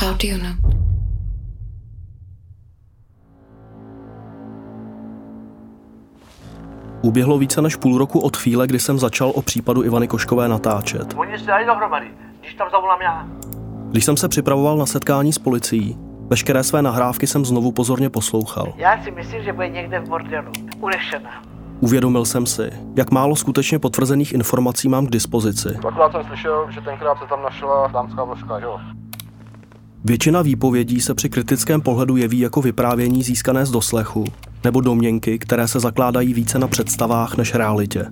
How do you know? Uběhlo více než půl roku od chvíle, kdy jsem začal o případu Ivany Koškové natáčet. Oni se dají dohromady, když tam zavolám já. Když jsem se připravoval na setkání s policií, veškeré své nahrávky jsem znovu pozorně poslouchal. Já si myslím, že bude někde v bordelu. Unešená. Uvědomil jsem si, jak málo skutečně potvrzených informací mám k dispozici. Akorát jsem slyšel, že tenkrát se tam našla dámská vložka, že jo? Většina výpovědí se při kritickém pohledu jeví jako vyprávění získané z doslechu nebo domněnky, které se zakládají více na představách než realitě.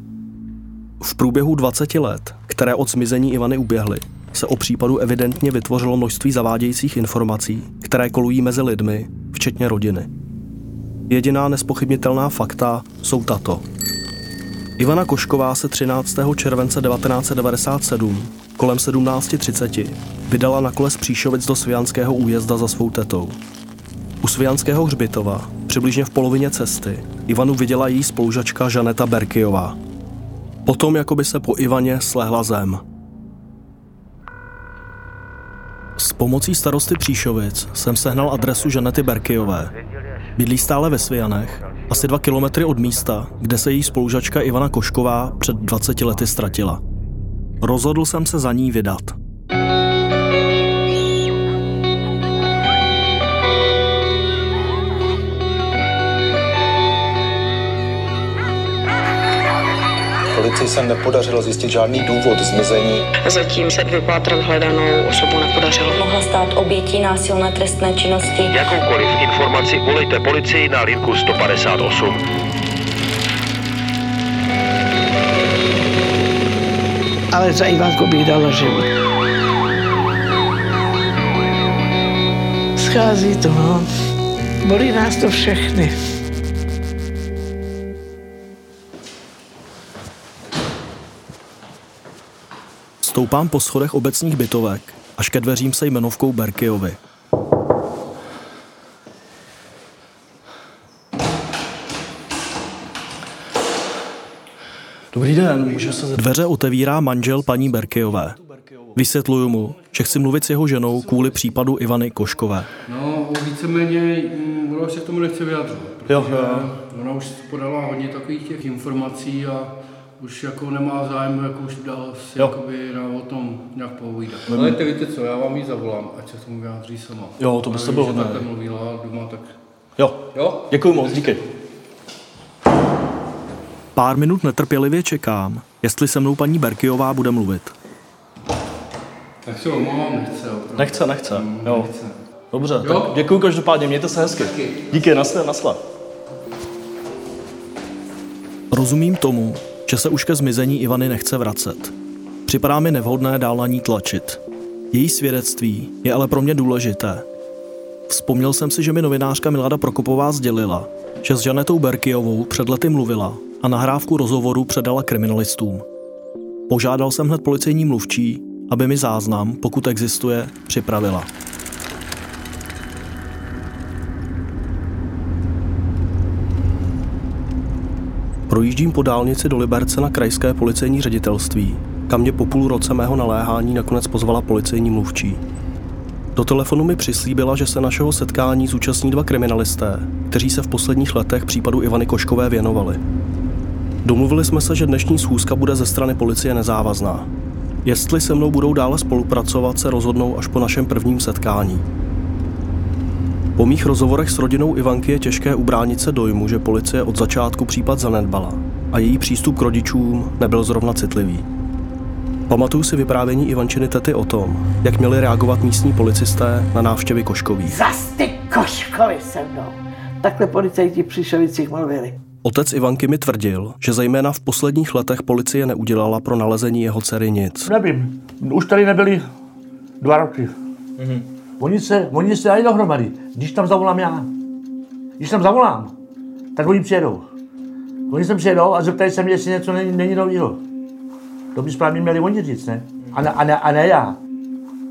V průběhu 20 let, které od zmizení Ivany uběhly, se o případu evidentně vytvořilo množství zavádějících informací, které kolují mezi lidmi, včetně rodiny. Jediná nespochybnitelná fakta jsou tato. Ivana Košková se 13. července 1997 kolem 17.30 vydala na kole z Příšovic do Svijanského újezda za svou tetou. U Svijanského hřbitova, přibližně v polovině cesty, Ivanu viděla její spolužačka Žaneta Berkyová. Potom jakoby se po Ivaně slehla zem. S pomocí starosty Příšovic jsem sehnal adresu Žanety Berkyové. Bydlí stále ve Svijanech, asi dva kilometry od místa, kde se její spolužačka Ivana Košková před 20 lety ztratila. Rozhodl jsem se za ní vydat. Policii se nepodařilo zjistit žádný důvod zmizení. Zatím se vypátrat hledanou osobu nepodařilo. Mohla stát obětí násilné trestné činnosti. Jakoukoliv informaci volejte policii na linku 158. Ale za Ivanku bych dala život. Schází to, no. Bolí nás to všechny. Stoupám po schodech obecních bytovek, až ke dveřím se jmenovkou Berkyovi. Dobrý den, můžu se zeptat? Dveře otevírá manžel paní Berkyové. Vysvětluju mu, že chci mluvit s jeho ženou kvůli případu Ivany Koškové. No, víceméně, mm, ona už se k tomu nechce vyjadřovat, Jo, jo. ona už podala hodně takových těch informací a už jako nemá zájem, jako už dál si Jo. jakoby na, o tom nějak povídat. Ale ty víte co, já vám ji zavolám, ať se tomu vyjádří sama. Jo, to byste Já byl vím, že hodný. takhle mluvila doma, tak Jo, jo? děkuji moc, díky. Pár minut netrpělivě čekám, jestli se mnou paní Berkyová bude mluvit. Tak se omlouvám, nechce. Opravdu. Nechce, nechce, Mm, jo. nechce. Dobře, Jo. tak děkuji každopádně, mějte se hezky. Díky, nasle, nasle. Rozumím tomu, že se už ke zmizení Ivany nechce vracet. Připadá mi nevhodné dál na ní tlačit. Její svědectví je ale pro mě důležité. Vzpomněl jsem si, že mi novinářka Milada Prokopová sdělila, že s Žanetou Berkyovou před lety mluvila a nahrávku rozhovoru předala kriminalistům. Požádal jsem hned policejní mluvčí, aby mi záznam, pokud existuje, připravila. Projíždím po dálnici do Liberce na krajské policejní ředitelství, kam mě po půl roce mého naléhání nakonec pozvala policejní mluvčí. Do telefonu mi přislíbila, že se našeho setkání zúčastní dva kriminalisté, kteří se v posledních letech případu Ivany Koškové věnovali. Domluvili jsme se, že dnešní schůzka bude ze strany policie nezávazná. Jestli se mnou budou dále spolupracovat, se rozhodnou až po našem prvním setkání. Po mých rozhovorech s rodinou Ivanky je těžké ubránit se dojmu, že policie od začátku případ zanedbala a její přístup k rodičům nebyl zrovna citlivý. Pamatuju si vyprávění Ivančiny tety o tom, jak měli reagovat místní policisté na návštěvy Koškových. Zas ty koškovi se mnou. Takhle policajti při Šovicích mluvili. Otec Ivanky mi tvrdil, že zejména v posledních letech policie neudělala pro nalezení jeho dcery nic. Nevím, už tady nebyli dva roky. Mm-hmm. Oni, se, oni se dají dohromady, když tam zavolám já. Když tam zavolám, tak oni přijedou. Oni sem přijedou a zeptají se mě, jestli něco není, není nového. To by správně měli oni říct, ne? A ne, a ne, a ne já.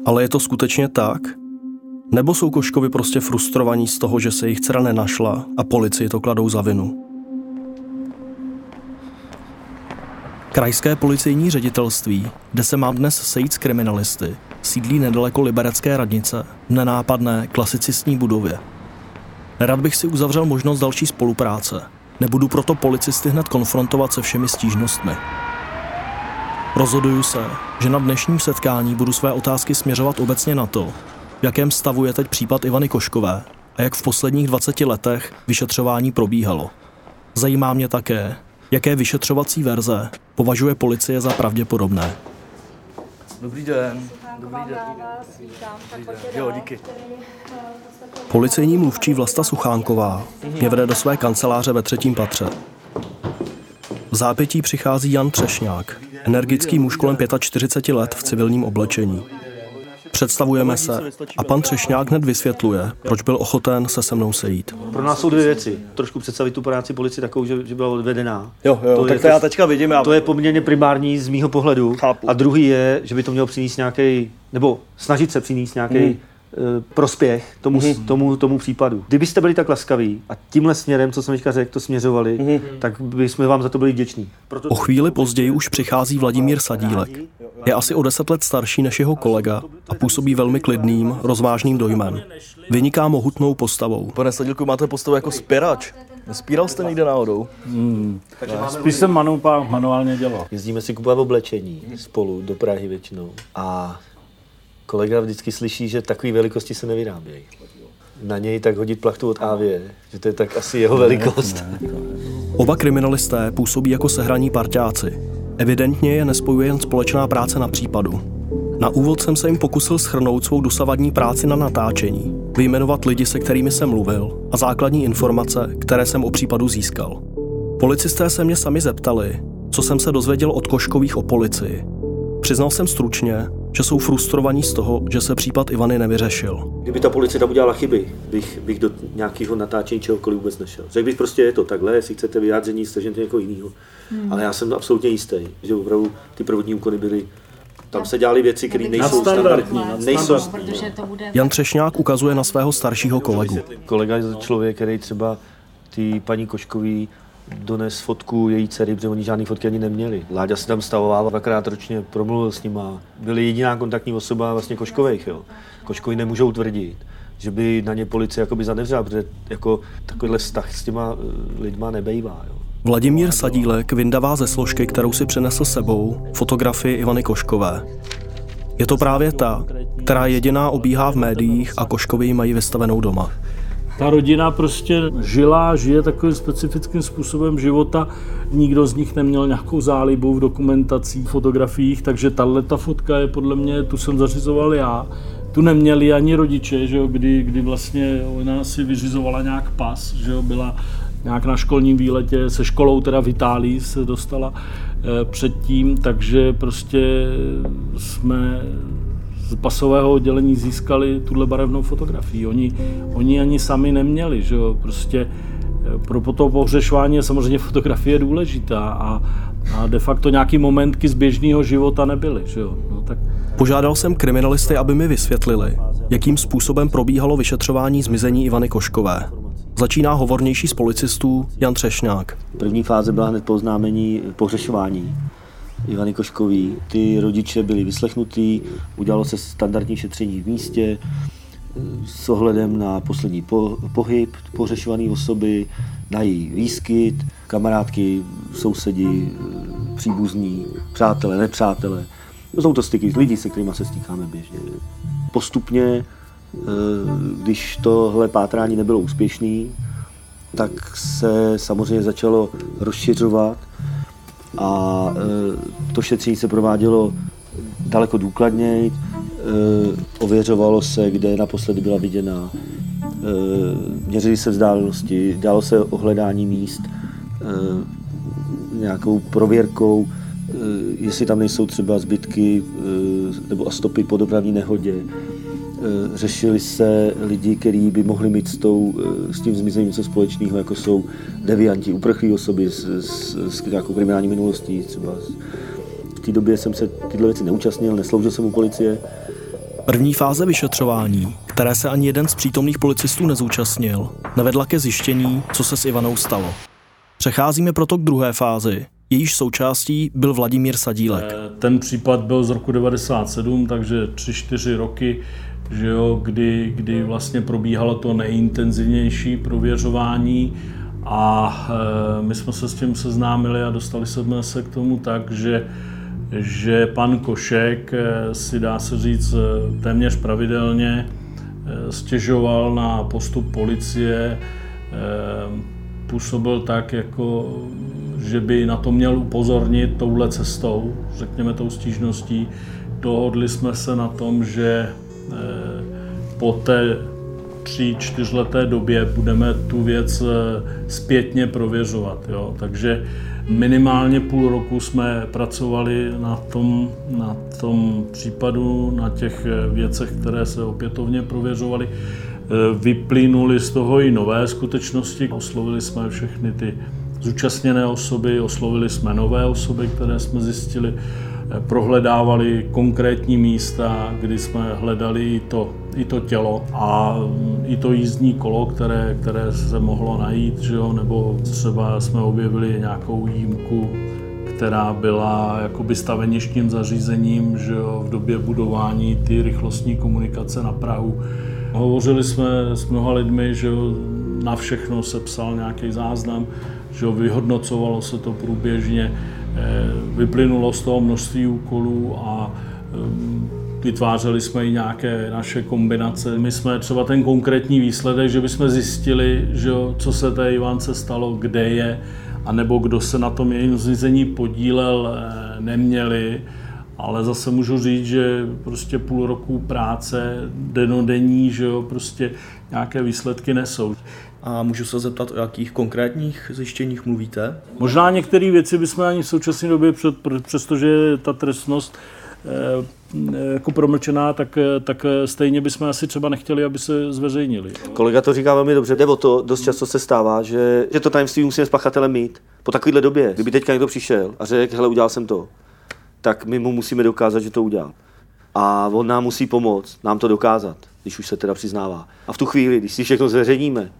Ale je to skutečně tak? Nebo jsou Koškovi prostě frustrovaní z toho, že se jejich dcera nenašla a policii to kladou za vinu? Krajské policejní ředitelství, kde se mám dnes sejít s kriminalisty, sídlí nedaleko liberecké radnice v nenápadné klasicistní budově. Rád bych si uzavřel možnost další spolupráce. Nebudu proto policisty hned konfrontovat se všemi stížnostmi. Rozhoduju se, že na dnešním setkání budu své otázky směřovat obecně na to, v jakém stavu je teď případ Ivany Koškové a jak v posledních 20 letech vyšetřování probíhalo. Zajímá mě také, jaké vyšetřovací verze považuje policie za pravděpodobné. Dobrý den. Dobrý den. Jo, díky. Policejní mluvčí Vlasta Suchánková mě vede do své kanceláře ve třetím patře. V zápětí přichází Jan Třešňák, energický muž kolem 45 let v civilním oblečení. Představujeme se a pan Třešňák hned vysvětluje, proč byl ochoten se se mnou sejít. Pro nás jsou dvě věci. Trošku představit tu práci policie takovou, že, že byla odvedená. Jo, jo, to tak je, to já teďka vidím. Já... To je poměrně primární z mýho pohledu. Chápu. A druhý je, že by to mělo přinést nějaký, nebo snažit se přinést nějaký hmm. Prospěch tomu, Mhm. tomu, tomu případu. Kdybyste byli tak laskaví a tímhle směrem, co jsem teďka řekl, to směřovali, Mhm. tak bychom vám za to byli vděční. Proto... O chvíli později už přichází Vladimír Sadílek. Je asi o deset let starší než jeho kolega a působí velmi klidným, rozvážným dojmem. Vyniká mohutnou postavou. Pane Sadilku, máte postavu jako spěrač. Nespíral jste někde náhodou? Hmm. Spíš jsem manupa manuálně dělal. Jezdíme si kupovat oblečení spolu do Prahy většinou. A kolega vždycky slyší, že takové velikosti se nevyrábějí. Na něj tak hodit plachtu od Avě, že to je tak asi jeho velikost. Oba kriminalisté působí jako sehraní parťáci. Evidentně je nespojuje jen společná práce na případu. Na úvod jsem se jim pokusil schrnout svou dosavadní práci na natáčení, vyjmenovat lidi, se kterými jsem mluvil a základní informace, které jsem o případu získal. Policisté se mě sami zeptali, co jsem se dozvěděl od Koškových o policii. Přiznal jsem stručně, že jsou frustrovaní z toho, že se případ Ivany nevyřešil. Kdyby ta policie tam udělala chyby, bych, bych do nějakého natáčení čehokoliv vůbec nešel. Řekl bych prostě, je to takhle, jestli chcete vyjádření, stažněte někoho jiného. Hmm. Ale já jsem absolutně jistý, že opravdu ty prvotní úkony byly tam se dělaly věci, které nejsou standardní. Nejsou, Jan Třešňák ukazuje na svého staršího kolegu. Kolega je člověk, který třeba ty paní Koškový dones fotku její dcery, protože oni žádný fotky ani neměli. Láďa se tam stavoval dvakrát ročně, promluvil s nima. Byli jediná kontaktní osoba vlastně Koškových. Jo. Koškovi nemůžou tvrdit, že by na ně policie jakoby zanevřela, protože jako takovýhle vztah s těma eh, lidma nebejvá. Jo. Vladimír Sadílek vyndavá ze složky, kterou si přinesl sebou, fotografii Ivany Koškové. Je to právě ta, která jediná obíhá v médiích a Koškovi ji mají vystavenou doma. Ta rodina prostě žila, žije takovým specifickým způsobem života. Nikdo z nich neměl nějakou zálibu v dokumentacích, fotografiích, takže tahle ta fotka je podle mě, tu jsem zařizoval já. Tu neměli ani rodiče, že jo, kdy, kdy vlastně ona si vyřizovala nějak pas, že jo, byla nějak na školním výletě, se školou teda v Itálii se dostala eh, předtím, takže prostě jsme z pasového oddělení získali tuhle barevnou fotografii. Oni, oni ani sami neměli, že jo, prostě pro to pohřešování je samozřejmě fotografie důležitá a, a de facto nějaký momentky z běžného života nebyly, že jo. No, tak... Požádal jsem kriminalisty, aby mi vysvětlili, jakým způsobem probíhalo vyšetřování zmizení Ivany Koškové. Začíná hovornější z policistů Jan Třešňák. První fáze byla hned po oznámení pohřešování Ivany Koškový. Ty rodiče byli vyslechnutí, udělalo se standardní šetření v místě s ohledem na poslední po, pohyb pohřešované osoby, na její výskyt, kamarádky, sousedi, příbuzní, přátelé, nepřátelé. Jsou to styky lidí, se kterými se stýkáme běžně. Postupně, když tohle pátrání nebylo úspěšné, tak se samozřejmě začalo rozšiřovat a to šetření se provádělo daleko důkladněji, ověřovalo se, kde naposledy byla viděna, měřily se vzdálenosti, dělalo se ohledání míst nějakou prověrkou, jestli tam nejsou třeba zbytky nebo stopy po dopravní nehodě. Řešili se lidi, kteří by mohli mít s, tou, s tím zmizením něco společného, jako jsou devianti, uprchlí osoby s, s, s nějakou kriminální minulostí. Třeba. V té době jsem se tyhle věci neúčastnil, nesloužil jsem u policie. První fáze vyšetřování, které se ani jeden z přítomných policistů nezúčastnil, nevedla ke zjištění, co se s Ivanou stalo. Přecházíme proto k druhé fázi, Jejíž součástí byl Vladimír Sadílek. Eh, ten případ byl z roku 97, takže 3-4 roky, že jo, kdy, kdy vlastně probíhalo to nejintenzivnější prověřování a e, my jsme se s tím seznámili a dostali jsme se k tomu tak, že, že pan Košek e, si dá se říct e, téměř pravidelně stěžoval na postup policie, působil tak, jako, že by na to měl upozornit touhle cestou, řekněme tou stížností. Dohodli jsme se na tom, že po té tři, čtyřleté době budeme tu věc eh, zpětně prověřovat. Jo? Takže minimálně půl roku jsme pracovali na tom, na tom případu, na těch eh, věcech, které se opětovně prověřovaly. Eh, vyplynuli z toho i nové skutečnosti. Oslovili jsme všechny ty zúčastněné osoby, oslovili jsme nové osoby, které jsme zjistili, prohledávali konkrétní místa, kdy jsme hledali i to, i to tělo a i to jízdní kolo, které, které se mohlo najít, že jo? nebo třeba jsme objevili nějakou jímku, která byla jakoby staveništním zařízením že jo? v době budování ty rychlostní komunikace na Prahu. Hovořili jsme s mnoha lidmi, že jo? na všechno se psal nějaký záznam, že jo? vyhodnocovalo se to průběžně, vyplynulo z toho množství úkolů a eh, vytvářeli jsme i nějaké naše kombinace. My jsme třeba ten konkrétní výsledek, že bychom zjistili, že co se té Ivance stalo, kde je, anebo kdo se na tom jejím zmizení podílel, eh, neměli. Ale zase můžu říct, že prostě půl roku práce, denodenní, že jo, prostě nějaké výsledky nesou. A můžu se zeptat, o jakých konkrétních zjištěních mluvíte? Možná některé věci bychom ani v současné době, před, přestože ta trestnost eh, jako promlčená, tak, tak stejně bychom asi třeba nechtěli, aby se zveřejnili. Kolega to říká velmi dobře. Nebo to dost často se stává, že, že to tajemství musíme s pachatelem mít. Po takovéhle době, kdyby teďka někdo přišel a řekl, hele, udělal jsem to, tak my mu musíme dokázat, že to udělal. A on nám musí pomoct, nám to dokázat, když už se teda přiznává. A v tu chvíli, když si všechno zveřejníme,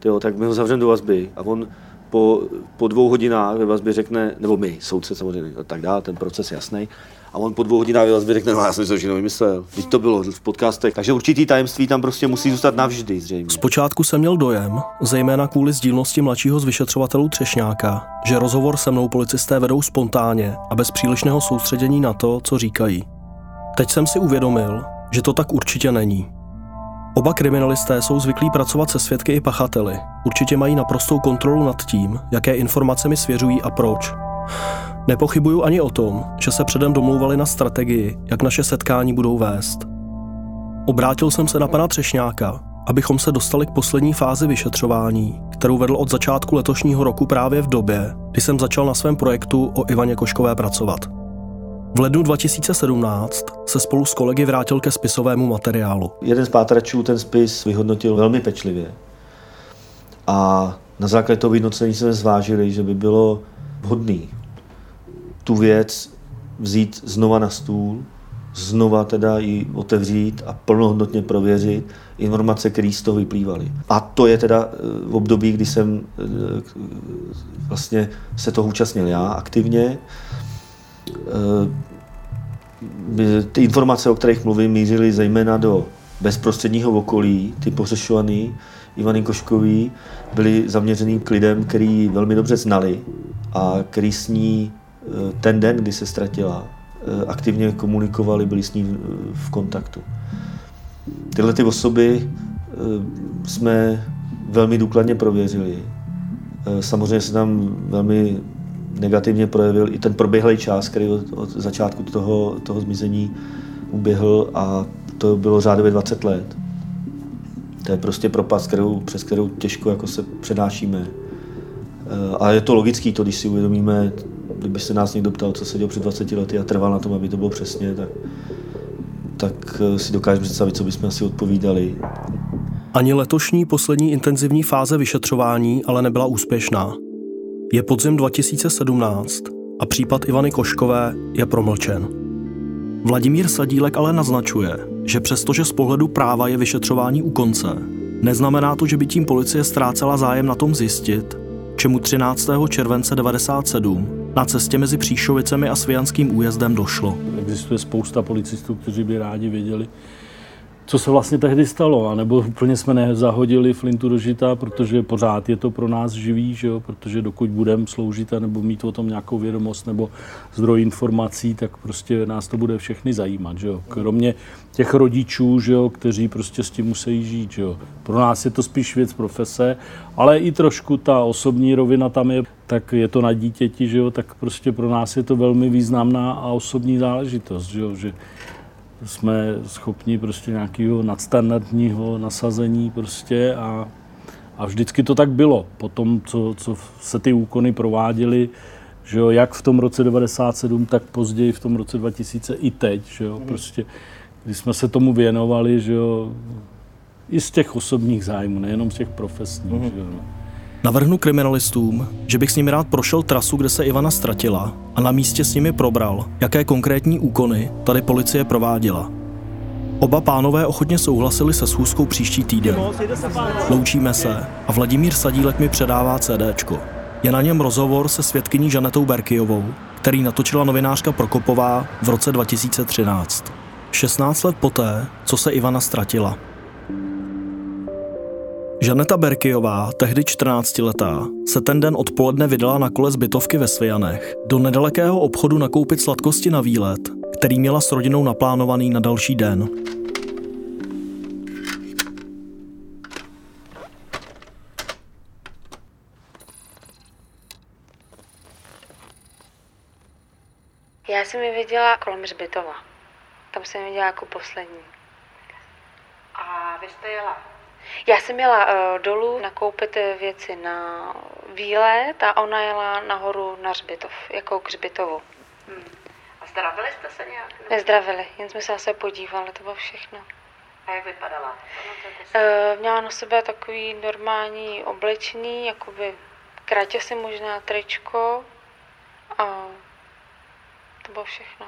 tyjo, tak my ho zavřeme do vazby a on po, po dvou hodinách ve vazbě řekne, nebo my, soudce samozřejmě, a tak dále, ten proces jasný, a on po dvou hodinách ve vazbě řekne, no já jsem si to vymyslel, teď to bylo v podcastech, takže určitý tajemství tam prostě musí zůstat navždy zřejmě. Zpočátku jsem měl dojem, zejména kvůli sdílnosti mladšího z vyšetřovatelů Třešňáka, že rozhovor se mnou policisté vedou spontánně a bez přílišného soustředění na to, co říkají. Teď jsem si uvědomil, že to tak určitě není. Oba kriminalisté jsou zvyklí pracovat se svědky i pachateli. Určitě mají naprostou kontrolu nad tím, jaké informace mi svěřují a proč. Nepochybuju ani o tom, že se předem domlouvali na strategii, jak naše setkání budou vést. Obrátil jsem se na pana Třešňáka, abychom se dostali k poslední fázi vyšetřování, kterou vedl od začátku letošního roku právě v době, kdy jsem začal na svém projektu o Ivaně Koškové pracovat. V lednu 2017 se spolu s kolegy vrátil ke spisovému materiálu. Jeden z pátračů ten spis vyhodnotil velmi pečlivě. A na základě toho vyhodnocení jsme zvážili, že by bylo vhodné tu věc vzít znova na stůl, znova teda ji otevřít a plnohodnotně prověřit informace, které z toho vyplývaly. A to je teda eh, v období, kdy jsem eh, vlastně se toho účastnil já aktivně. Eh, ty informace, o kterých mluvím, mířily zejména do bezprostředního okolí, ty pořešovaný, Ivany Koškový, byly zaměřený k lidem, který velmi dobře znali a který s ní eh, ten den, kdy se ztratila, eh, aktivně komunikovali, byli s ní v kontaktu. Tyhle ty osoby jsme velmi důkladně prověřili. Samozřejmě se tam velmi negativně projevil i ten proběhlý čas, který od, od začátku toho, toho zmizení uběhl a to bylo řádově 20 let. To je prostě propast, kterou, přes kterou těžko jako se přenášíme. Eh, a je to logický, to, když si uvědomíme, kdyby se nás někdo ptal, co se dělo před 20 lety a trval na tom, aby to bylo přesně, tak, tak eh, si dokážeme představit, co bychom asi odpovídali. Ani letošní poslední intenzivní fáze vyšetřování ale nebyla úspěšná. Je podzim 2017 a případ Ivany Koškové je promlčen. Vladimír Sadílek ale naznačuje, že přestože z pohledu práva je vyšetřování u konce, neznamená to, že by tím policie ztrácela zájem na tom zjistit, čemu 13. července 97 na cestě mezi Příšovicemi a Svijanským újezdem došlo. Existuje spousta policistů, kteří by rádi věděli, co se vlastně tehdy stalo, a nebo úplně jsme nezahodili flintu do žita, protože pořád je to pro nás živý, že jo? protože dokud budeme sloužit nebo mít o tom nějakou vědomost nebo zdroj informací, tak prostě nás to bude všechny zajímat. Že jo? Kromě těch rodičů, že jo, kteří prostě s tím musí žít. Že jo? Pro nás je to spíš věc profese, ale i trošku ta osobní rovina tam je, tak je to na dítěti, že jo? tak prostě pro nás je to velmi významná a osobní záležitost. Že jo? Že jsme schopni prostě nějakého nadstandardního nasazení prostě a, a vždycky to tak bylo. Potom, co, co se ty úkony prováděly, že jo, jak v tom roce 97, tak později v tom roce 2000 i teď, že jo, prostě, když jsme se tomu věnovali, že jo, i z těch osobních zájmů, nejenom z těch profesních, mm-hmm. že jo. Navrhnu kriminalistům, že bych s nimi rád prošel trasu, kde se Ivana ztratila a na místě s nimi probral, jaké konkrétní úkony tady policie prováděla. Oba pánové ochotně souhlasili se schůzkou příští týden. Loučíme se a Vladimír Sadílek mi předává CDčko. Je na něm rozhovor se svědkyní Žanetou Berkijovou, který natočila novinářka Prokopová v roce 2013. 16 let poté, co se Ivana ztratila. Žaneta Berkijová, tehdy 14-letá, se ten den odpoledne vydala na kole z bytovky ve Svijanech do nedalekého obchodu nakoupit sladkosti na výlet, který měla s rodinou naplánovaný na další den. Já jsem ji viděla kolem Řbitova. Tam jsem ji viděla jako poslední. A vy jste jela já jsem jela uh, dolů nakoupit věci na výlet a ona jela nahoru na Řbitov, jako k Řbitovu. Hmm. A zdravili jste se nějak? Nebo? Nezdravili, jen jsme se zase podívali, to bylo všechno. A jak vypadala? Uh, měla na sebe takový normální oblečení, jakoby krátě si možná tričko a to bylo všechno.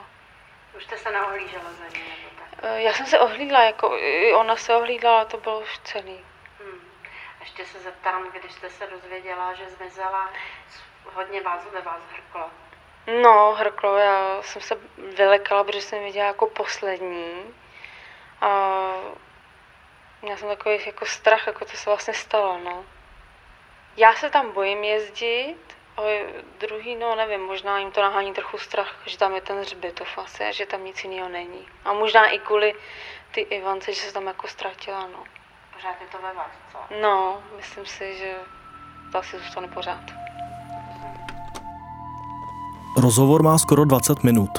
Už jste se neohlížela za ní nebo tak? Eh, já jsem se ohlídla, jako ona se ohlídla, to bylo už celý. Hmm. Ještě se zeptám, když jste se dozvěděla, že zmizela, hodně vás ve vás hrklo. No, hrklo, já jsem se vylekala, protože jsem viděla jako poslední. A měla jsem takový jako strach, jako to se vlastně stalo, no. Já se tam bojím jezdit, ale druhý, no nevím, možná jim to nahání trochu strach, že tam je ten hřbitov asi a že tam nic jiného není. A možná i kvůli ty Ivance, že se tam jako ztratila, no. Pořád je to ve vás, co? No, myslím si, že to asi zůstane pořád. Rozhovor má skoro 20 minut,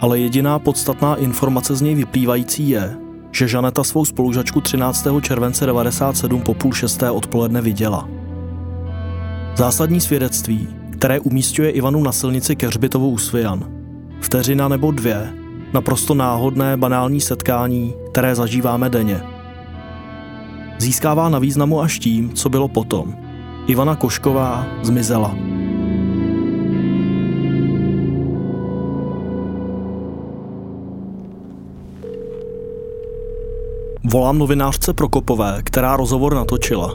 ale jediná podstatná informace z něj vyplývající je, že Žaneta svou spolužačku 13. července 97 po půl šesté odpoledne viděla. Zásadní svědectví, které umístuje Ivanu na silnici ke hřbitovu u Svijan. Vteřina nebo dvě, naprosto náhodné banální setkání, které zažíváme denně. Získává na významu až tím, co bylo potom. Ivana Košková zmizela. Volám novinářce Prokopové, která rozhovor natočila.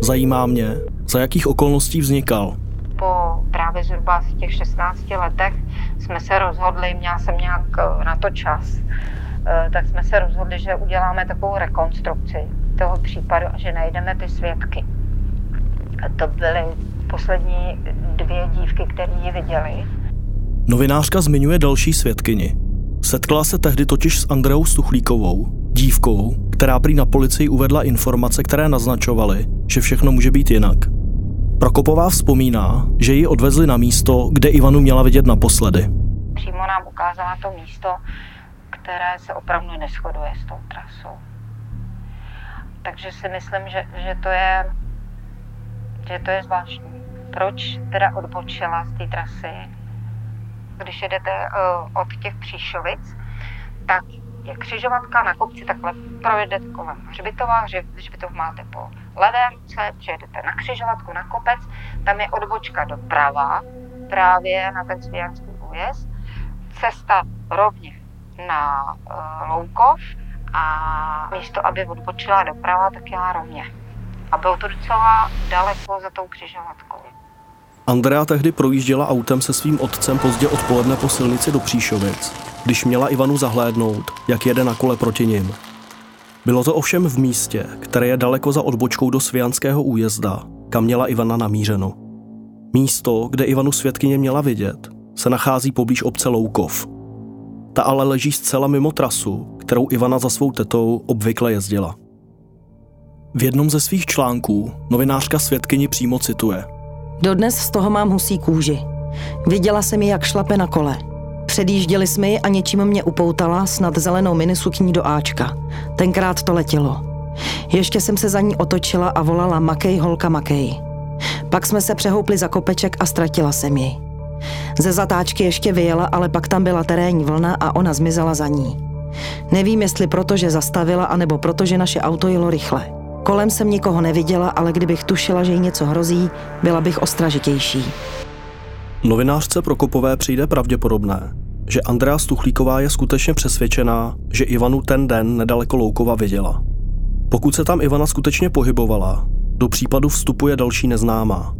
Zajímá mě, za jakých okolností vznikal? Po právě zhruba v těch 16 letech jsme se rozhodli, měla jsem nějak eh, na to čas, eh, tak jsme se rozhodli, že uděláme takovou rekonstrukci toho případu a že najdeme ty svědky. To byly poslední dvě dívky, které ji viděli. Novinářka zmiňuje další svědkyni. Setkala se tehdy totiž s Andreou Stuchlíkovou, dívkou, která prý na policii uvedla informace, které naznačovaly, že všechno může být jinak. Prokopová vzpomíná, že ji odvezli na místo, kde Ivanu měla vidět naposledy. Přímo nám ukázala to místo, které se opravdu neschoduje s tou trasou. Takže si myslím, že, že, to, je, že to je zvláštní. Proč teda odbočila z té trasy? Když jedete uh, od těch Příšovic, tak je křižovatka na kopci, takhle projedete kolem hřbitova, hřbitov máte po levé ruce, přijedete na křižovatku, na kopec, tam je odbočka doprava, právě na ten svějanský újezd, cesta rovně na uh, Loukov a místo, aby odbočila doprava, tak jela rovně. A bylo to docela daleko za tou křižovatkou. Andrea tehdy projížděla autem se svým otcem pozdě odpoledne po silnici do Příšovic, když měla Ivanu zahlédnout, jak jede na kole proti nim. Bylo to ovšem v místě, které je daleko za odbočkou do Svijanského újezda, kam měla Ivana namířeno. Místo, kde Ivanu svědkyně měla vidět, se nachází poblíž obce Loukov. Ta ale leží zcela mimo trasu, kterou Ivana za svou tetou obvykle jezdila. V jednom ze svých článků novinářka svědkyni přímo cituje. Dodnes z toho mám husí kůži. Viděla jsem ji, jak šlape na kole. Předjížděli jsme ji a něčím mě upoutala snad zelenou minisukní do Ačka. Tenkrát to letělo. Ještě jsem se za ní otočila a volala Makej, holka Makej. Pak jsme se přehoupli za kopeček a ztratila jsem ji. Ze zatáčky ještě vyjela, ale pak tam byla terénní vlna a ona zmizela za ní. Nevím, jestli proto, že zastavila, anebo proto, že naše auto jelo rychle. Kolem jsem nikoho neviděla, ale kdybych tušila, že jí něco hrozí, byla bych ostražitější. Novinářce Prokopové přijde pravděpodobné, že Andrea Stuchlíková je skutečně přesvědčená, že Ivanu ten den nedaleko Loukova viděla. Pokud se tam Ivana skutečně pohybovala, do případu vstupuje další neznámá.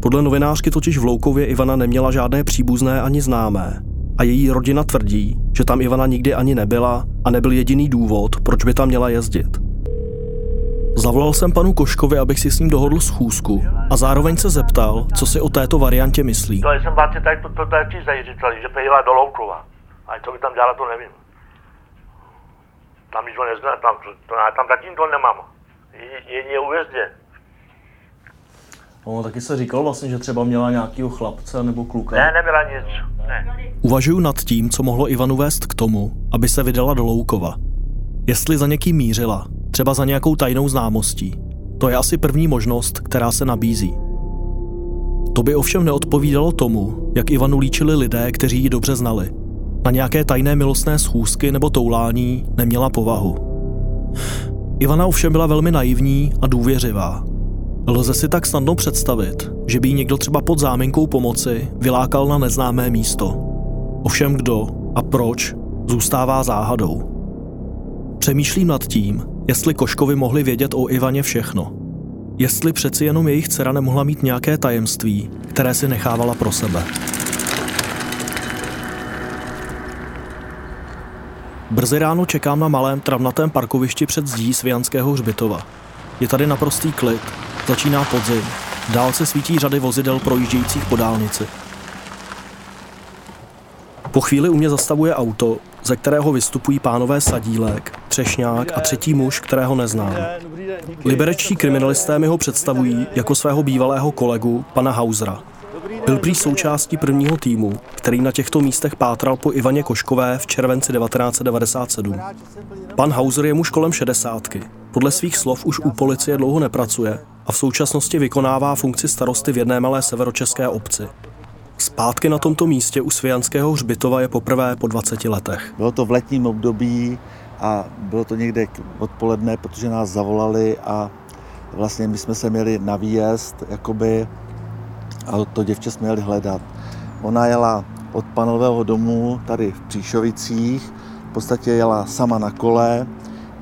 Podle novinářky totiž v Loukově Ivana neměla žádné příbuzné ani známé a její rodina tvrdí, že tam Ivana nikdy ani nebyla a nebyl jediný důvod, proč by tam měla jezdit. Zavolal jsem panu Koškovi, abych si s ním dohodl schůzku a zároveň se zeptal, co si o této variantě myslí. To jsem vlastně tady to, to, tady říkali, že pejla do Loukova. A co by tam dělala, to nevím. Tam nic neznám, tam, to, tam zatím to nemám. Jedině u jezdě. No, taky se říkal vlastně, že třeba měla nějakého chlapce nebo kluka. Ne, nebyla nic. Ne. Uvažuju nad tím, co mohlo Ivanu vést k tomu, aby se vydala do Loukova. Jestli za někým mířila, třeba za nějakou tajnou známostí. To je asi první možnost, která se nabízí. To by ovšem neodpovídalo tomu, jak Ivanu líčili lidé, kteří ji dobře znali. Na nějaké tajné milostné schůzky nebo toulání neměla povahu. Ivana ovšem byla velmi naivní a důvěřivá. Lze si tak snadno představit, že by jí někdo třeba pod záminkou pomoci vylákal na neznámé místo. Ovšem kdo a proč zůstává záhadou. Přemýšlím nad tím, jestli Koškovi mohli vědět o Ivaně všechno. Jestli přeci jenom jejich dcera nemohla mít nějaké tajemství, které si nechávala pro sebe. Brzy ráno čekám na malém travnatém parkovišti před zdí Svijanského hřbitova. Je tady naprostý klid, začíná podzim, dál se svítí řady vozidel projíždějících po dálnici. Po chvíli u mě zastavuje auto, ze kterého vystupují pánové Sadílek, Třešňák a třetí muž, kterého neznám. Liberečtí kriminalisté mi ho představují jako svého bývalého kolegu, pana Hausera. Byl prý součástí prvního týmu, který na těchto místech pátral po Ivaně Koškové v červenci 1997. Pan Hauser je muž kolem šedesátky. Podle svých slov už u policie dlouho nepracuje a v současnosti vykonává funkci starosty v jedné malé severočeské obci. Zpátky na tomto místě u Svijanského hřbitova je poprvé po 20 letech. Bylo to v letním období a bylo to někde odpoledne, protože nás zavolali a vlastně my jsme se měli na výjezd, jakoby, a to děvče jsme měli hledat. Ona jela od panelového domu tady v Příšovicích, v podstatě jela sama na kole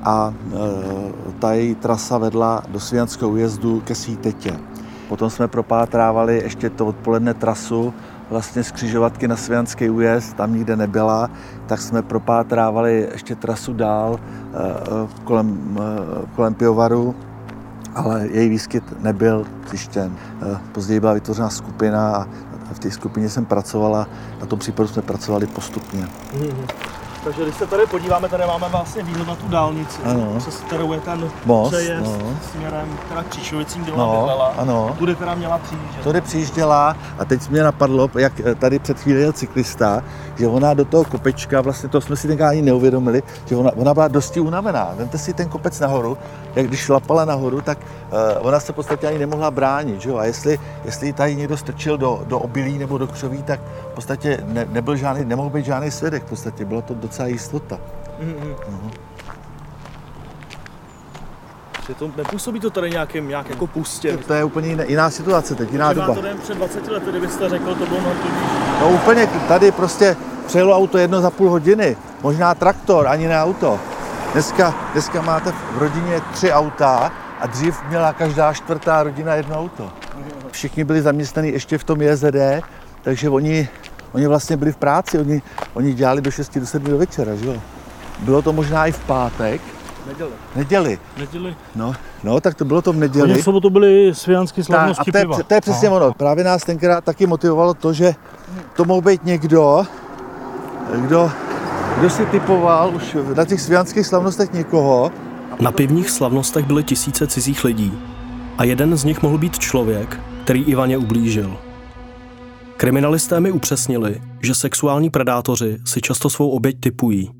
a e, ta její trasa vedla do Svijanského újezdu ke svý tetě. Potom jsme propátrávali ještě to odpoledne trasu vlastně z křižovatky na Svijanský újezd, tam nikde nebyla, tak jsme propátrávali ještě trasu dál eh, eh, kolem, eh, kolem pivovaru, ale její výskyt nebyl zjištěn. Později byla vytvořena skupina a v té skupině jsem pracovala, na tom případu jsme pracovali postupně. Mm-hmm. Takže když se tady podíváme, tady máme vlastně výhled na tu dálnici, ano. přes kterou je ten Most, přejezd no. směrem teda k Příšovicím, kde no, bydlela. Ano. Tudy teda měla přijíždět. Tudy přijížděla a teď mě napadlo, jak tady před chvíli jel cyklista, že ona do toho kopečka, vlastně to jsme si tenkrát ani neuvědomili, že ona, ona byla dosti unavená. Vemte si ten kopec nahoru, jak když šlapala nahoru, tak uh, ona se v podstatě ani nemohla bránit. Že jo? A jestli, jestli tady někdo strčil do, do obilí nebo do křoví, tak v podstatě ne, nebyl žádný, nemohl být žádný svědek. V podstatě byla to docela jistota. Mm-hmm. Že to nepůsobí to tady nějakým, nějak jako pustě. To je úplně jiná, jiná situace teď, jiná doba. to před 20 lety, kdybyste řekl, to bylo mnohem No úplně, tady prostě přejelo auto jedno za půl hodiny, možná traktor, ani ne auto. Dneska, dneska máte v rodině tři auta a dřív měla každá čtvrtá rodina jedno auto. všichni byli zaměstnaní ještě v tom JZD, takže oni, oni vlastně byli v práci, oni, oni dělali do 6 do 7 do večera, že jo. Bylo to možná i v pátek, Neděli. Neděli. Neděli. No, no, tak to bylo to v neděli. Oni v sobotu byly svějanské slavnosti a to je, piva. to je přesně Aha. ono. Právě nás tenkrát taky motivovalo to, že to mohl být někdo, kdo, kdo si typoval už na těch svějanských slavnostech někoho. Na pivních slavnostech byly tisíce cizích lidí a jeden z nich mohl být člověk, který Ivaně ublížil. Kriminalisté mi upřesnili, že sexuální predátoři si často svou oběť typují.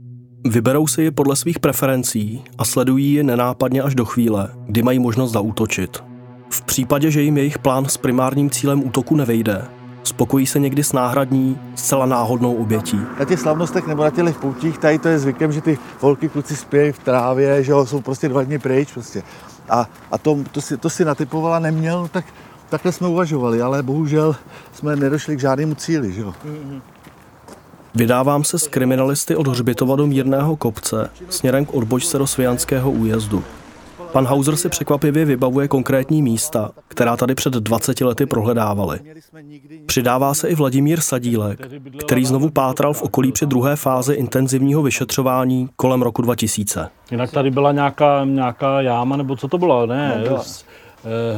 Vyberou si ji podle svých preferencí a sledují ji nenápadně až do chvíle, kdy mají možnost zaútočit. V případě, že jim jejich plán s primárním cílem útoku nevejde, spokojí se někdy s náhradní, zcela náhodnou obětí. Na těch slavnostech nebo na těch poutích, tady to je zvykem, že ty holky, kluci spějí v trávě, že jo, jsou prostě dva dny pryč prostě. A, a to, to, si, to si natypovala neměl, tak takhle jsme uvažovali, ale bohužel jsme nedošli k žádnému cíli, že jo. Vydávám se s kriminalisty od Hřbitova do Mírného kopce směrem k odbočce do Svijanského újezdu. Pan Hauser si překvapivě vybavuje konkrétní místa, která tady před 20 lety prohledávali. Přidává se i Vladimír Sadílek, který znovu pátral v okolí při druhé fázi intenzivního vyšetřování kolem roku 2000. Jinak tady byla nějaká, nějaká jáma, nebo co to bylo? Ne, Nebyla. s- eh,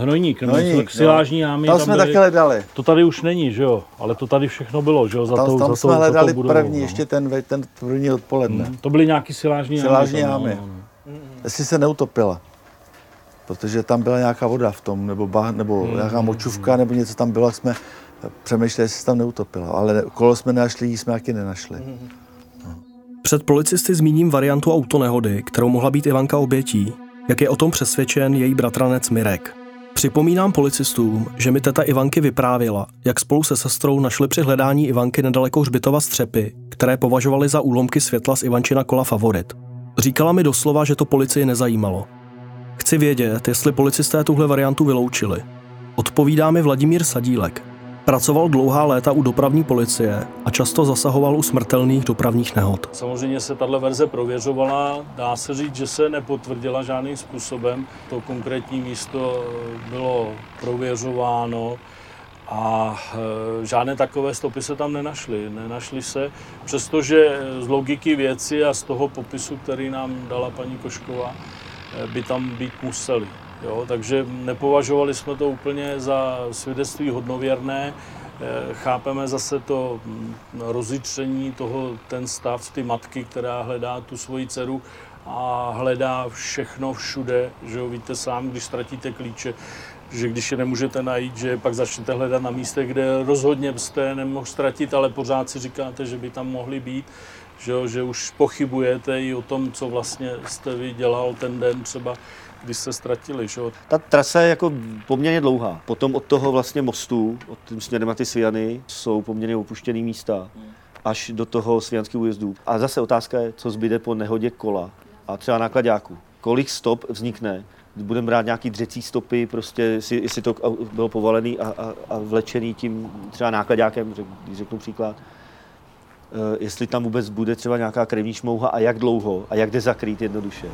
hnojník, nebo Hnojník, silážní no. jámy. Tam jsme byly. taky hledali. To tady už není, že jo? Ale to tady všechno bylo, že jo? Za Tam, tou, tam za jsme tou, za hledali tou budovou, první, no. ještě ten, ve- ten první odpoledne. To byly nějaký silážní jámy. Silážní tam, jámy. no, no. Jestli se neutopila. Protože tam byla nějaká voda v tom, nebo, bah, nebo Hmm. nějaká močůvka, nebo něco tam bylo, jsme přemýšleli, jestli se tam neutopila. Ale kolo jsme nenašli, jí jsme taky nenašli. Před policisty zmíním variantu autonehody, kterou mohla být Ivanka obětí, jak je o tom přesvědčen její bratranec Mirek. Připomínám policistům, že mi teta Ivanky vyprávěla, jak spolu se sestrou našli při hledání Ivanky nedaleko hřbitova střepy, které považovali za úlomky světla z Ivančina kola favorit. Říkala mi doslova, že to policii nezajímalo. Chci vědět, jestli policisté tuhle variantu vyloučili. Odpovídá mi Vladimír Sadílek. Pracoval dlouhá léta u dopravní policie a často zasahoval u smrtelných dopravních nehod. Samozřejmě se tahle verze prověřovala, dá se říct, že se nepotvrdila žádným způsobem. To konkrétní místo bylo prověřováno a e, žádné takové stopy se tam nenašly. Nenašly se, přestože z logiky věci a z toho popisu, který nám dala paní Košková, by tam být museli. Jo, takže nepovažovali jsme to úplně za svědectví hodnověrné. Eh, Chápeme zase to mm, rozjitření toho, ten stav, ty matky, která hledá tu svoji dceru a hledá všechno všude, že jo, víte sám, když ztratíte klíče, že když je nemůžete najít, že pak začnete hledat na místech, kde rozhodně byste je nemohl ztratit, ale pořád si říkáte, že by tam mohli být, že, jo, že už pochybujete i o tom, co vlastně jste vy dělal ten den třeba, když se ztratili. Že? jo. Ta trasa je jako poměrně dlouhá. Potom od toho vlastně mostu, od tím směrem na ty Sviany, jsou poměrně opuštěné místa až do toho Svijanského újezdu. A zase otázka je, co zbyde po nehodě kola a třeba nákladáku. Kolik stop vznikne, budeme brát nějaký dřecí stopy, prostě jestli, jestli to bylo povalený a, a, a vlečený tím třeba nákladákem, řek, když řeknu příklad. Eh, jestli tam vůbec bude třeba nějaká krevní šmouha a jak dlouho a jak jde zakrýt jednoduše.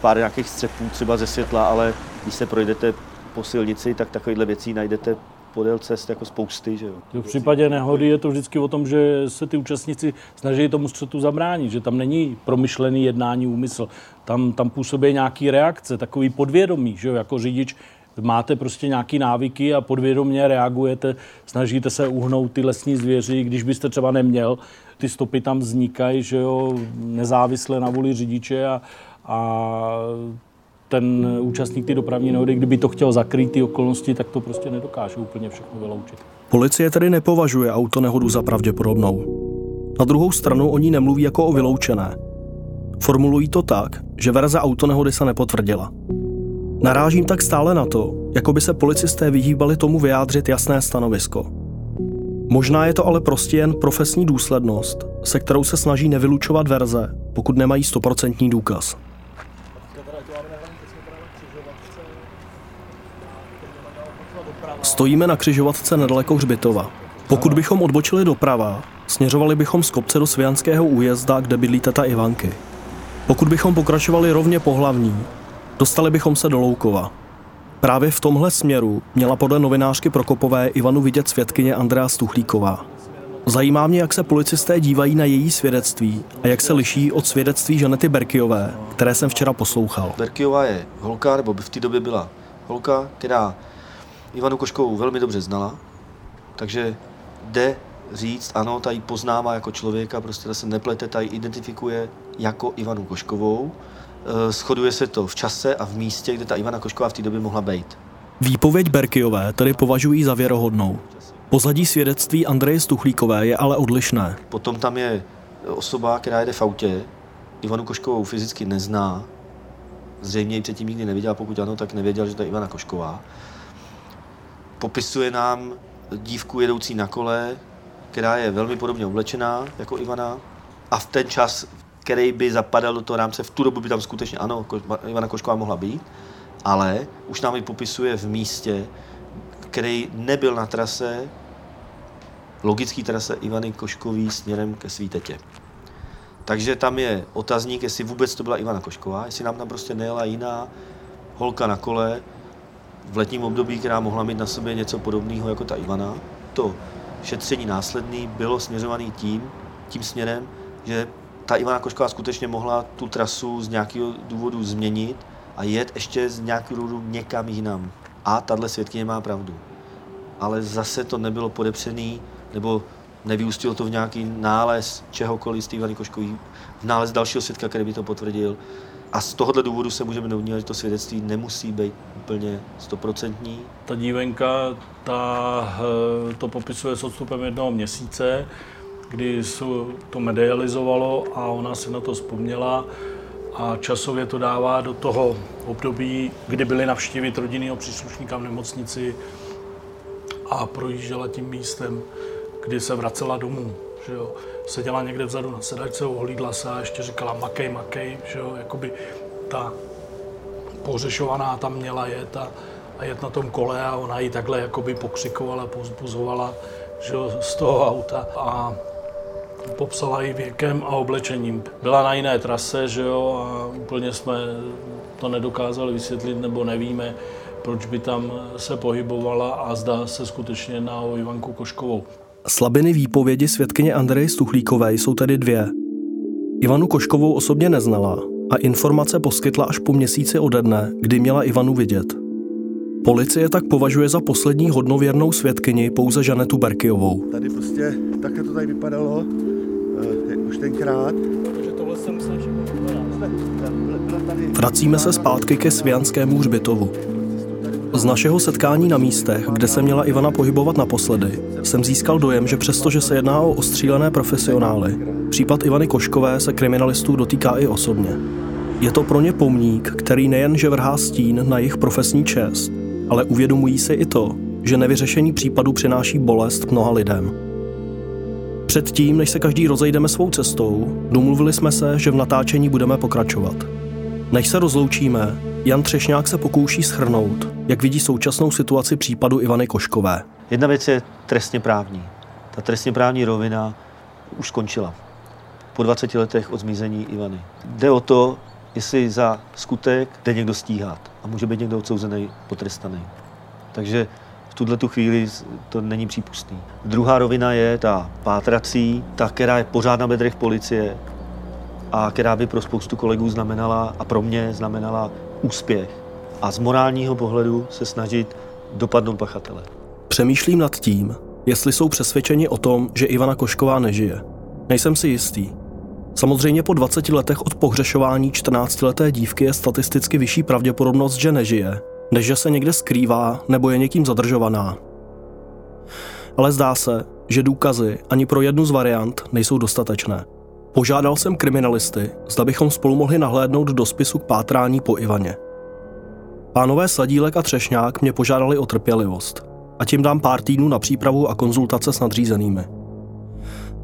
Pár nějakých střepů třeba ze světla, ale když se projdete po silnici, tak takovýchhle věcí najdete podél cest jako spousty. Že jo? V případě nehody je to vždycky o tom, že se ty účastníci snaží tomu střetu zabránit, že tam není promyšlený jednání úmysl. Tam, tam působí nějaký reakce, takový podvědomí, že jo, jako řidič máte prostě nějaký návyky a podvědomě reagujete, snažíte se uhnout ty lesní zvěři, když byste třeba neměl, ty stopy tam vznikají, že jo, nezávisle na vůli řidiče a, a ten účastník ty dopravní nehody, kdyby to chtěl zakrýt ty okolnosti, tak to prostě nedokáže úplně všechno vyloučit. Policie tedy nepovažuje autonehodu za pravděpodobnou. Na druhou stranu o ní nemluví jako o vyloučené. Formulují to tak, že verze autonehody se nepotvrdila. Narážím tak stále na to, jako by se policisté vyhýbali tomu vyjádřit jasné stanovisko. Možná je to ale prostě jen profesní důslednost, se kterou se snaží nevylučovat verze, pokud nemají stoprocentní důkaz. Stojíme na křižovatce nedaleko Hřbitova. Pokud bychom odbočili doprava, směřovali bychom z kopce do Svijanského újezda, kde bydlí teta Ivanky. Pokud bychom pokračovali rovně po hlavní, dostali bychom se do Loukova. Právě v tomhle směru měla podle novinářky Prokopové Ivanu vidět svědkyně Andrea Stuchlíková. Zajímá mě, jak se policisté dívají na její svědectví a jak se liší od svědectví Žanety Berkiové, které jsem včera poslouchal. Berkiová je holka, nebo by v té době byla holka, která Ivanu Koškovou velmi dobře znala, takže jde říct, ano, ta ji poznává jako člověka, prostě ta se neplete, ta ji identifikuje jako Ivanu Koškovou. E, shoduje se to v čase a v místě, kde ta Ivana Košková v té době mohla být. Výpověď Berkiové tedy považují za věrohodnou. Pozadí svědectví Andreje Stuchlíkové je ale odlišné. Potom tam je osoba, která jede v autě, Ivanu Koškovou fyzicky nezná, zřejmě ji předtím nikdy neviděl, pokud ano, tak nevěděl, že to je Ivana Košková. Popisuje nám dívku jedoucí na kole, která je velmi podobně oblečená jako Ivana a v ten čas, který by zapadal do toho rámce, v tu dobu by tam skutečně ano, Ivana Košková mohla být, ale už nám ji popisuje v místě, který nebyl na trase, logický trase Ivany Koškový směrem ke svý tetě. Takže tam je otazník, jestli vůbec to byla Ivana Košková, jestli nám tam prostě nejela jiná holka na kole v letním období, která mohla mít na sobě něco podobného jako ta Ivana. To šetření následný bylo směřované tím, tím směrem, že ta Ivana Košková skutečně mohla tu trasu z nějakého důvodu změnit a jet ještě z nějakého důvodu někam jinam. A tahle svědkyně má pravdu. Ale zase to nebylo podepřený, nebo nevyústilo to v nějaký nález čehokoliv z Ivany Koškový, v nález dalšího svědka, který by to potvrdil. A z tohohle důvodu se můžeme domnívat, že to svědectví nemusí být úplně stoprocentní. Ta dívenka ta, eh, to popisuje s odstupem jednoho měsíce, kdy se to medializovalo a ona si na to vzpomněla a časově to dává do toho období, kdy byli navštívit rodinného příslušníka v nemocnici a projížděla tím místem, kdy se vracela domů. Že jo. Seděla někde vzadu na sedačce, ohlídla se a ještě říkala makej, makej, že jo. Jakoby ta pohřešovaná tam měla jet a, a jet na tom kole a ona ji takhle jakoby pokřikovala, pozbuzovala že jo, z toho auta a popsala ji věkem a oblečením. Byla na jiné trase, že jo, a úplně jsme to nedokázali vysvětlit, nebo nevíme, proč by tam se pohybovala a zdá se skutečně na o Ivanku Koškovou. Slabiny výpovědi svědkyně Andreje Stuchlíkové jsou tedy dvě. Ivanu Koškovou osobně neznala a informace poskytla až po měsíci ode dne, kdy měla Ivanu vidět. Policie tak považuje za poslední hodnověrnou svědkyni pouze Žanetu Berkiovou. Tady prostě takhle to tady vypadalo uh, už tenkrát. Vracíme se zpátky ke Svianskému hřbitovu. Z našeho setkání na místech, kde se měla Ivana pohybovat naposledy, jsem získal dojem, že přestože se jedná o ostřílené profesionály, případ Ivany Koškové se kriminalistů dotýká i osobně. Je to pro ně pomník, který nejenže vrhá stín na jejich profesní čest, ale uvědomují si i to, že nevyřešení případu přináší bolest mnoha lidem. Předtím, než se každý rozejdeme svou cestou, domluvili jsme se, že v natáčení budeme pokračovat. Než se rozloučíme, Jan Třešňák se pokouší schrnout, jak vidí současnou situaci případu Ivany Koškové. Jedna věc je trestně právní. Ta trestně právní rovina už skončila. Po 20 letech od zmizení Ivany. Jde o to, jestli za skutek jde někdo stíhat a může být někdo odsouzený, potrestaný. Takže v tuhle tu chvíli to není přípustný. Druhá rovina je ta pátrací, ta, která je pořád na bedrech policie a která by pro spoustu kolegů znamenala a pro mě znamenala úspěch. A z morálního pohledu se snažit dopadnout pachatele. Přemýšlím nad tím, jestli jsou přesvědčeni o tom, že Ivana Košková nežije. Nejsem si jistý. Samozřejmě po 20 letech od pohřešování 14-leté dívky je statisticky vyšší pravděpodobnost, že nežije, než že se někde skrývá nebo je někým zadržovaná. Ale zdá se, že důkazy ani pro jednu z variant nejsou dostatečné. Požádal jsem kriminalisty, zda bychom spolu mohli nahlédnout do spisu k pátrání po Ivaně. Pánové Sadílek a Třešňák mě požádali o trpělivost a tím dám pár týdnů na přípravu a konzultace s nadřízenými.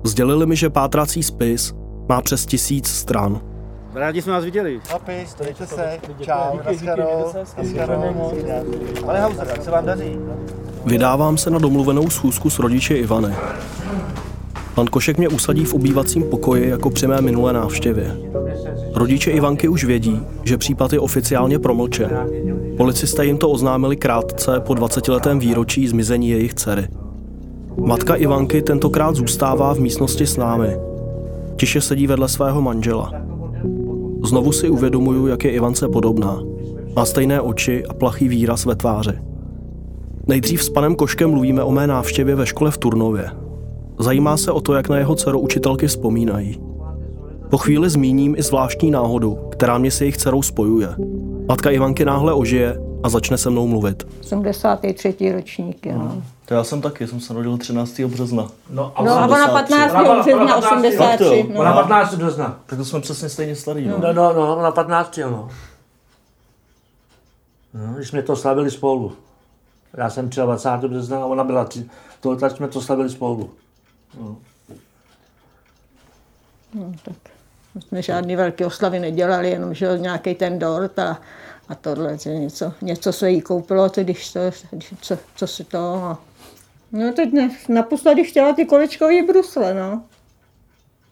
Sdělili mi, že pátrací spis má přes tisíc stran. Rádi jsme vás viděli. Chlapi, stojte se, čau, naschledanou. Pane Hauser, jak se vám daří? Vydávám se na domluvenou schůzku s rodiči Ivany. Pan Košek mě usadí v obývacím pokoji jako při mé minulé návštěvě. Rodiče Ivanky už vědí, že případ je oficiálně promlčen. Policisté jim to oznámili krátce po 20-letém výročí zmizení jejich dcery. Matka Ivanky tentokrát zůstává v místnosti s námi. Tiše sedí vedle svého manžela. Znovu si uvědomuju, jak je Ivance podobná. Má stejné oči a plachý výraz ve tváři. Nejdřív s panem Koškem mluvíme o mé návštěvě ve škole v Turnově. Zajímá se o to, jak na jeho dceru učitelky vzpomínají. Po chvíli zmíním i zvláštní náhodu, která mě s jejich dcerou spojuje. Matka Ivanky náhle ožije a začne se mnou mluvit. 83. ročník, jo. No. To já jsem taky, jsem se narodil 13. března. No a no, ona 15. března 83. No. Ona 15. března. Tak to jsme přesně stejně starý. No, no, no, no ona 15. No. No, když jsme to slavili spolu. Já jsem 23. března a ona byla, to, tak jsme to slavili spolu. No. No, tak jsme žádný velké oslavy nedělali, jenom že nějaký ten dort a, a tohle, že něco, něco se jí koupilo, to, když to, co, co si to... A... No teď ne, naposledy chtěla ty kolečkový brusle, no.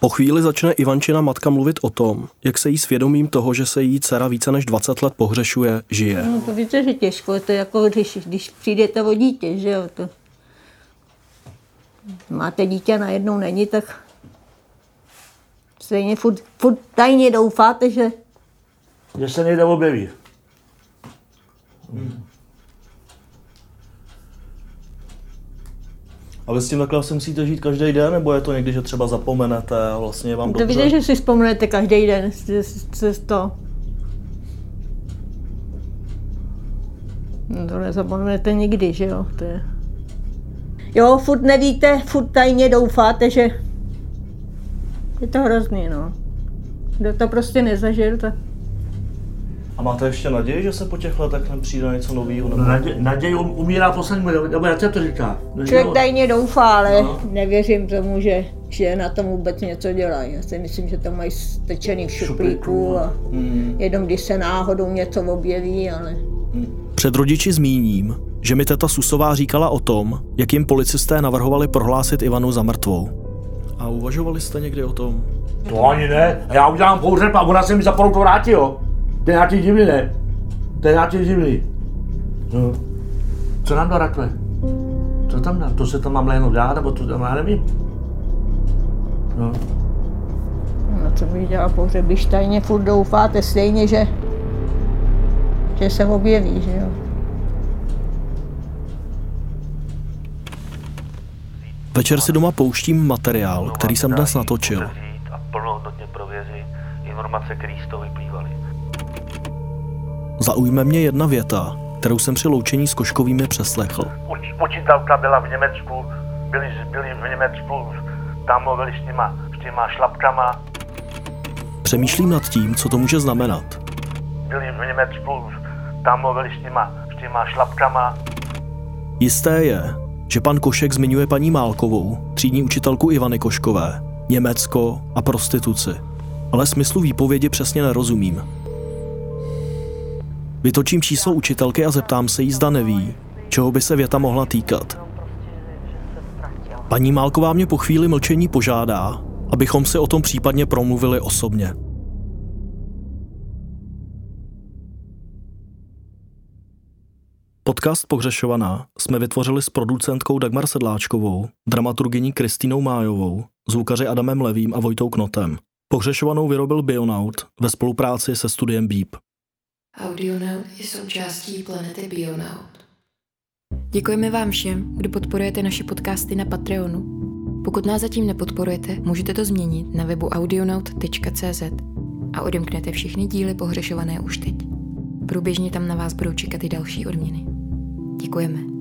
Po chvíli začne Ivančina matka mluvit o tom, jak se jí svědomím toho, že se jí dcera více než 20 let pohřešuje, žije. No to víte, že těžko, to je jako když, když přijdete o dítě, že jo, to... Máte dítě, najednou není, tak stejně furt, furt tajně doufáte, že... Že se někde objeví. Hmm. A vy s tím takhle asi musíte žít každý den, nebo je to někdy, že třeba zapomenete a vlastně vám to dobře? To víte, že si vzpomenete každý den, z to. No to nezapomenete nikdy, že jo, to je... Jo, furt nevíte, furt tajně doufáte, že je to hrozný, no. Kdo to prostě nezažil, tak... A máte ještě naději, že se po těch letech přijde něco nového? No, naděj, naděj um, umírá poslední, nebo jak se to říká? No, Člověk tajně doufá, ale no. nevěřím tomu, že, že na tom vůbec něco dělají. Já si myslím, že to mají stečený v šuplíku a hmm. jenom když se náhodou něco objeví, ale... Hmm. Před rodiči zmíním, že mi teta Susová říkala o tom, jak jim policisté navrhovali prohlásit Ivanu za mrtvou. A uvažovali jste někdy o tom? To ani ne. A já udělám pohřeb a ona se mi za to vrátí, jo. To je nějaký divný, ne? To je nějaký divný. No. Co nám do rakve? Co tam dá? To se tam mám jenom dát, nebo to tam já nevím. No. No co bych dělal pohřeb, když tajně furt doufáte stejně, že, že se objeví, že jo. Večer si doma pouštím materiál, který jsem dnes natočil. A plnohodnotně prověřit informace, které z toho vyplývaly. Zaujme mě jedna věta, kterou jsem při loučení s Koškovými přeslechl. Učitelka byla v Německu, byli, byli v Německu, tam mluvili s těma, s těma šlapkama. Přemýšlím nad tím, co to může znamenat. Byli v Německu, tam mluvili s těma, s těma šlapkama. Jisté je, že pan Košek zmiňuje paní Málkovou, třídní učitelku Ivany Koškové, Německo a prostituci. Ale smyslu výpovědi přesně nerozumím. Vytočím číslo učitelky a zeptám se jí, zda neví, čeho by se věta mohla týkat. Paní Málková mě po chvíli mlčení požádá, abychom si o tom případně promluvili osobně. Podcast Pohřešovaná jsme vytvořili s producentkou Dagmar Sedláčkovou, dramaturgyní Kristýnou Májovou, zvukaři Adamem Levým a Vojtou Knotem. Pohřešovanou vyrobil Bionaut ve spolupráci se studiem Beep. Audionaut je součástí planety Bionaut. Děkujeme vám všem, kdo podporujete naše podcasty na Patreonu. Pokud nás zatím nepodporujete, můžete to změnit na webu audionaut.cz a odemknete všechny díly pohřešované už teď. Průběžně tam na vás budou čekat i další odměny. 弟兄姐们，